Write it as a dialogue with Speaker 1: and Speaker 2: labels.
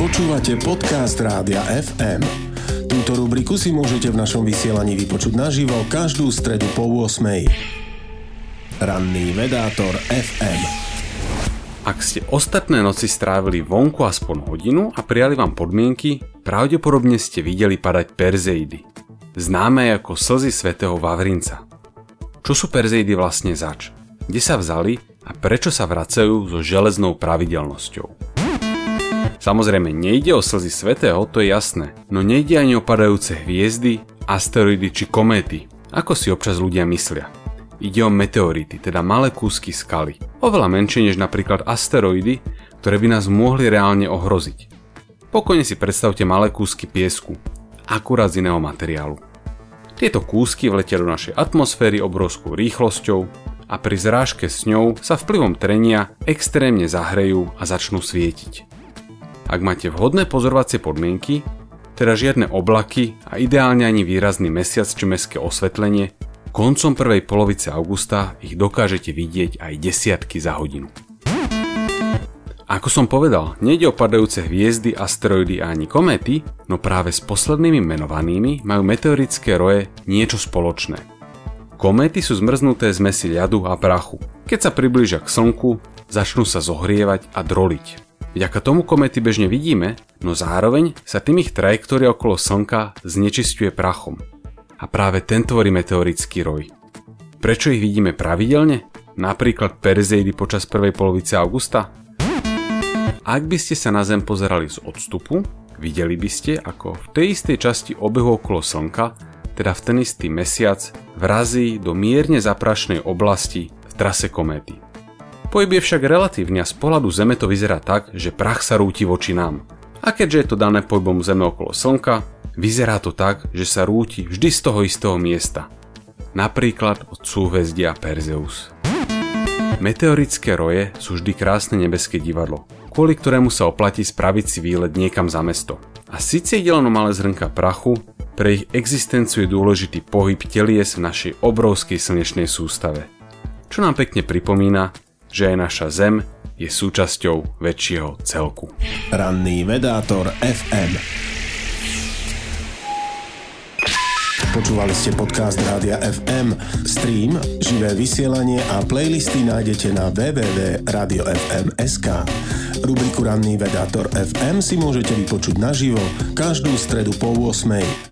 Speaker 1: Počúvate podcast Rádia FM. Túto rubriku si môžete v našom vysielaní vypočuť naživo každú stredu po 8. Ranný vedátor FM.
Speaker 2: Ak ste ostatné noci strávili vonku aspoň hodinu a prijali vám podmienky, pravdepodobne ste videli padať Perzeidy, známe ako slzy svätého Vavrinca. Čo sú Perzeidy vlastne zač? Kde sa vzali a prečo sa vracajú so železnou pravidelnosťou? Samozrejme, nejde o slzy svetého, to je jasné, no nejde ani o padajúce hviezdy, asteroidy či kométy, ako si občas ľudia myslia. Ide o meteority, teda malé kúsky skaly. Oveľa menšie než napríklad asteroidy, ktoré by nás mohli reálne ohroziť. Pokojne si predstavte malé kúsky piesku, akurát z iného materiálu. Tieto kúsky vletia do našej atmosféry obrovskou rýchlosťou a pri zrážke s ňou sa vplyvom trenia extrémne zahrejú a začnú svietiť. Ak máte vhodné pozorovacie podmienky, teda žiadne oblaky a ideálne ani výrazný mesiac či mestské osvetlenie, koncom prvej polovice augusta ich dokážete vidieť aj desiatky za hodinu. Ako som povedal, nejde o padajúce hviezdy, asteroidy a ani kométy, no práve s poslednými menovanými majú meteorické roje niečo spoločné. Kométy sú zmrznuté zmesi ľadu a prachu. Keď sa priblížia k Slnku, začnú sa zohrievať a droliť. Vďaka tomu komety bežne vidíme, no zároveň sa tým ich trajektória okolo Slnka znečistuje prachom. A práve ten tvorí meteorický roj. Prečo ich vidíme pravidelne? Napríklad Perzeidy počas prvej polovice augusta? Ak by ste sa na Zem pozerali z odstupu, videli by ste, ako v tej istej časti obehu okolo Slnka, teda v ten istý mesiac, vrazí do mierne zaprašnej oblasti v trase kométy. Pohyb je však relatívny a z pohľadu Zeme to vyzerá tak, že prach sa rúti voči nám. A keďže je to dané pohybom Zeme okolo Slnka, vyzerá to tak, že sa rúti vždy z toho istého miesta. Napríklad od súhvezdia Perzeus. Meteorické roje sú vždy krásne nebeské divadlo, kvôli ktorému sa oplatí spraviť si výlet niekam za mesto. A síce ide len o malé zrnka prachu, pre ich existenciu je dôležitý pohyb telies v našej obrovskej slnečnej sústave. Čo nám pekne pripomína, že aj naša Zem je súčasťou väčšieho celku.
Speaker 1: Ranný vedátor FM Počúvali ste podcast Rádia FM. Stream, živé vysielanie a playlisty nájdete na www.radiofm.sk. Rubriku Ranný vedátor FM si môžete vypočuť naživo každú stredu po 8.